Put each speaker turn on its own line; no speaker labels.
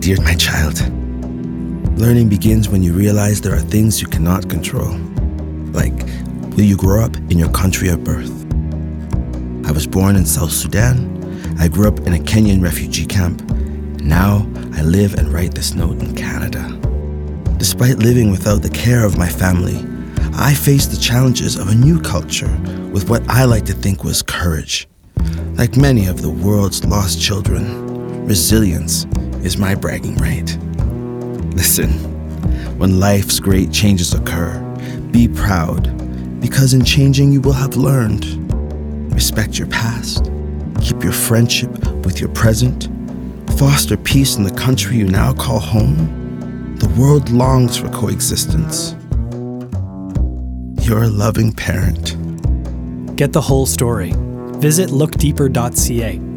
Dear my child, learning begins when you realize there are things you cannot control. Like, will you grow up in your country of birth? I was born in South Sudan. I grew up in a Kenyan refugee camp. Now I live and write this note in Canada. Despite living without the care of my family, I faced the challenges of a new culture with what I like to think was courage. Like many of the world's lost children, resilience is my bragging right. Listen, when life's great changes occur, be proud, because in changing you will have learned. Respect your past, keep your friendship with your present, foster peace in the country you now call home. The world longs for coexistence. You're a loving parent.
Get the whole story. Visit lookdeeper.ca